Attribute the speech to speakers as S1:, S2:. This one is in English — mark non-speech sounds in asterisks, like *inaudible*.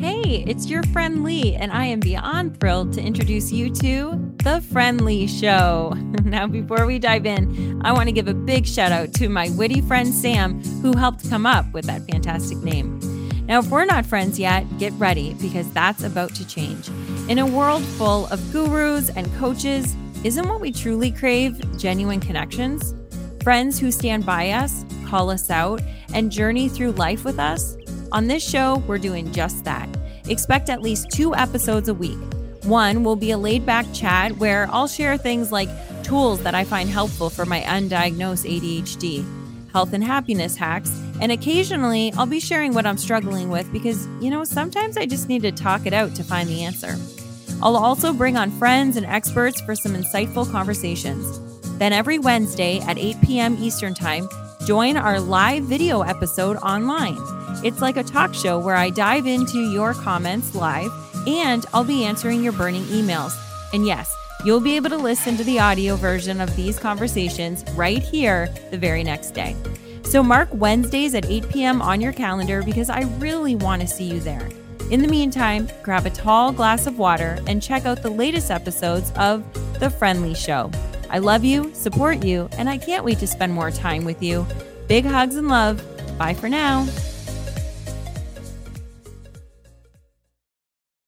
S1: Hey, it's your friend Leigh, and I am beyond thrilled to introduce you to The Friend Leigh Show. *laughs* Now, before we dive in, I want to give a big shout out to my witty friend Sam, who helped come up with that fantastic name. Now, if we're not friends yet, get ready because that's about to change. In a world full of gurus and coaches, isn't what we truly crave genuine connections? Friends who stand by us, call us out, and journey through life with us? On this show, we're doing just that. Expect at least two episodes a week. One will be a laid back chat where I'll share things like tools that I find helpful for my undiagnosed ADHD, health and happiness hacks, and occasionally I'll be sharing what I'm struggling with because, you know, sometimes I just need to talk it out to find the answer. I'll also bring on friends and experts for some insightful conversations. Then every Wednesday at 8 p.m. Eastern Time, join our live video episode online. It's like a talk show where I dive into your comments live and I'll be answering your burning emails. And yes, you'll be able to listen to the audio version of these conversations right here the very next day. So mark Wednesdays at 8 p.m. on your calendar because I really want to see you there. In the meantime, grab a tall glass of water and check out the latest episodes of The Friend Leigh Show. I love you, support you, and I can't wait to spend more time with you. Big hugs and love. Bye for now.